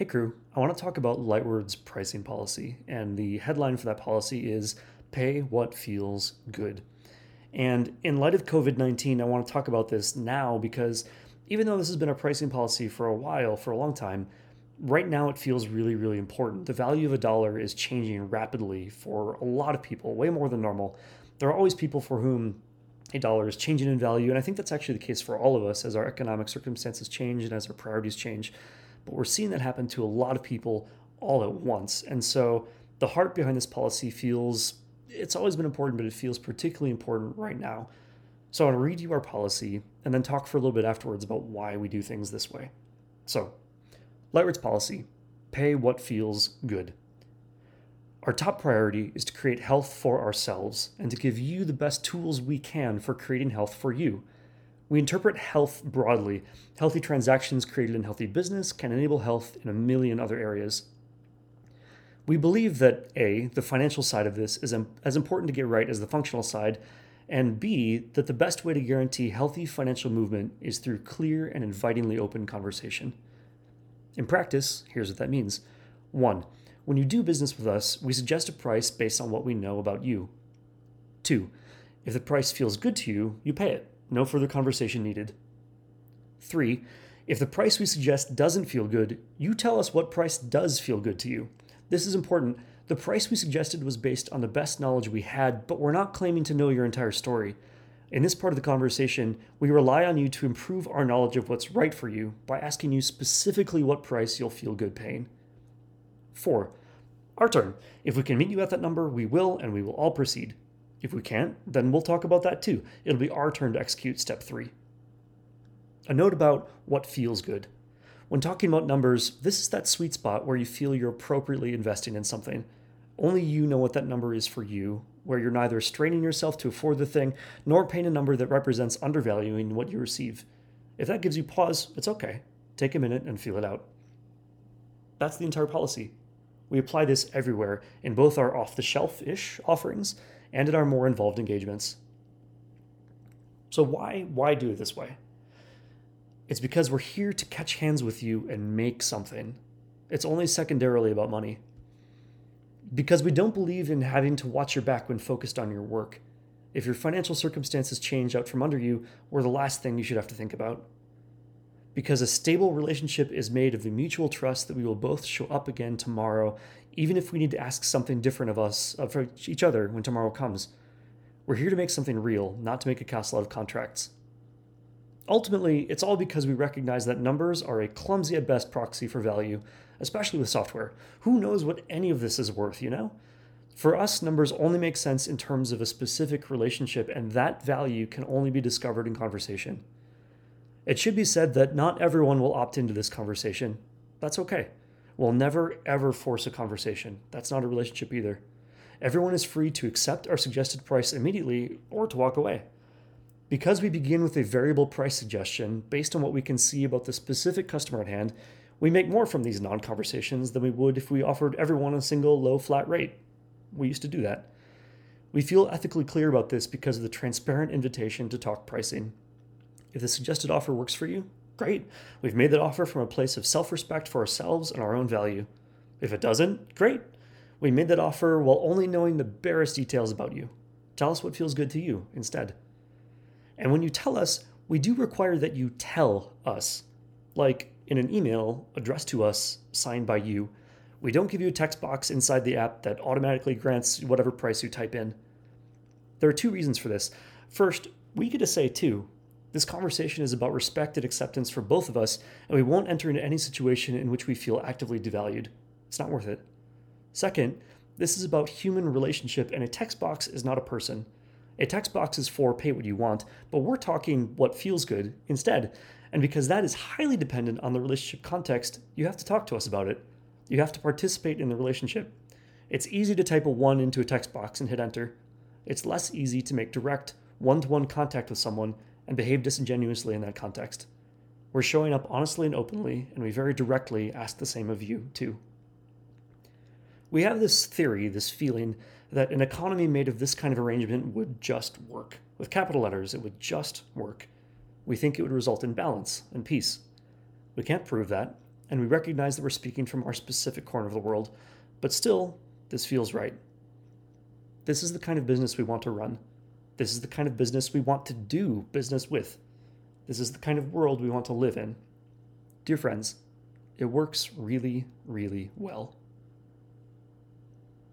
Hey, crew, I want to talk about Lightward's pricing policy, and the headline for that policy is Pay What Feels Good. And in light of COVID 19, I want to talk about this now because even though this has been a pricing policy for a while, for a long time, right now it feels really, really important. The value of a dollar is changing rapidly for a lot of people, way more than normal. There are always people for whom a dollar is changing in value, and I think that's actually the case for all of us as our economic circumstances change and as our priorities change. But we're seeing that happen to a lot of people all at once. And so the heart behind this policy feels it's always been important, but it feels particularly important right now. So I want to read you our policy and then talk for a little bit afterwards about why we do things this way. So, Lightward's policy pay what feels good. Our top priority is to create health for ourselves and to give you the best tools we can for creating health for you. We interpret health broadly. Healthy transactions created in healthy business can enable health in a million other areas. We believe that A, the financial side of this is as important to get right as the functional side, and B, that the best way to guarantee healthy financial movement is through clear and invitingly open conversation. In practice, here's what that means. 1. When you do business with us, we suggest a price based on what we know about you. 2. If the price feels good to you, you pay it. No further conversation needed. 3. If the price we suggest doesn't feel good, you tell us what price does feel good to you. This is important. The price we suggested was based on the best knowledge we had, but we're not claiming to know your entire story. In this part of the conversation, we rely on you to improve our knowledge of what's right for you by asking you specifically what price you'll feel good paying. 4. Our turn. If we can meet you at that number, we will, and we will all proceed. If we can't, then we'll talk about that too. It'll be our turn to execute step three. A note about what feels good. When talking about numbers, this is that sweet spot where you feel you're appropriately investing in something. Only you know what that number is for you, where you're neither straining yourself to afford the thing nor paying a number that represents undervaluing what you receive. If that gives you pause, it's okay. Take a minute and feel it out. That's the entire policy. We apply this everywhere in both our off the shelf ish offerings and in our more involved engagements. So why why do it this way? It's because we're here to catch hands with you and make something. It's only secondarily about money. Because we don't believe in having to watch your back when focused on your work. If your financial circumstances change out from under you, we're the last thing you should have to think about. Because a stable relationship is made of the mutual trust that we will both show up again tomorrow even if we need to ask something different of us, uh, of each other, when tomorrow comes. We're here to make something real, not to make a castle out of contracts. Ultimately, it's all because we recognize that numbers are a clumsy at best proxy for value, especially with software. Who knows what any of this is worth, you know? For us, numbers only make sense in terms of a specific relationship, and that value can only be discovered in conversation. It should be said that not everyone will opt into this conversation. That's okay. We'll never, ever force a conversation. That's not a relationship either. Everyone is free to accept our suggested price immediately or to walk away. Because we begin with a variable price suggestion based on what we can see about the specific customer at hand, we make more from these non conversations than we would if we offered everyone a single low flat rate. We used to do that. We feel ethically clear about this because of the transparent invitation to talk pricing. If the suggested offer works for you, Great. We've made that offer from a place of self respect for ourselves and our own value. If it doesn't, great. We made that offer while only knowing the barest details about you. Tell us what feels good to you instead. And when you tell us, we do require that you tell us, like in an email addressed to us, signed by you. We don't give you a text box inside the app that automatically grants whatever price you type in. There are two reasons for this. First, we get to say too, this conversation is about respect and acceptance for both of us, and we won't enter into any situation in which we feel actively devalued. It's not worth it. Second, this is about human relationship, and a text box is not a person. A text box is for pay what you want, but we're talking what feels good instead. And because that is highly dependent on the relationship context, you have to talk to us about it. You have to participate in the relationship. It's easy to type a 1 into a text box and hit enter. It's less easy to make direct, one to one contact with someone and behave disingenuously in that context. We're showing up honestly and openly, and we very directly ask the same of you, too. We have this theory, this feeling, that an economy made of this kind of arrangement would just work. With capital letters, it would just work. We think it would result in balance and peace. We can't prove that, and we recognize that we're speaking from our specific corner of the world, but still, this feels right. This is the kind of business we want to run. This is the kind of business we want to do business with. This is the kind of world we want to live in. Dear friends, it works really, really well.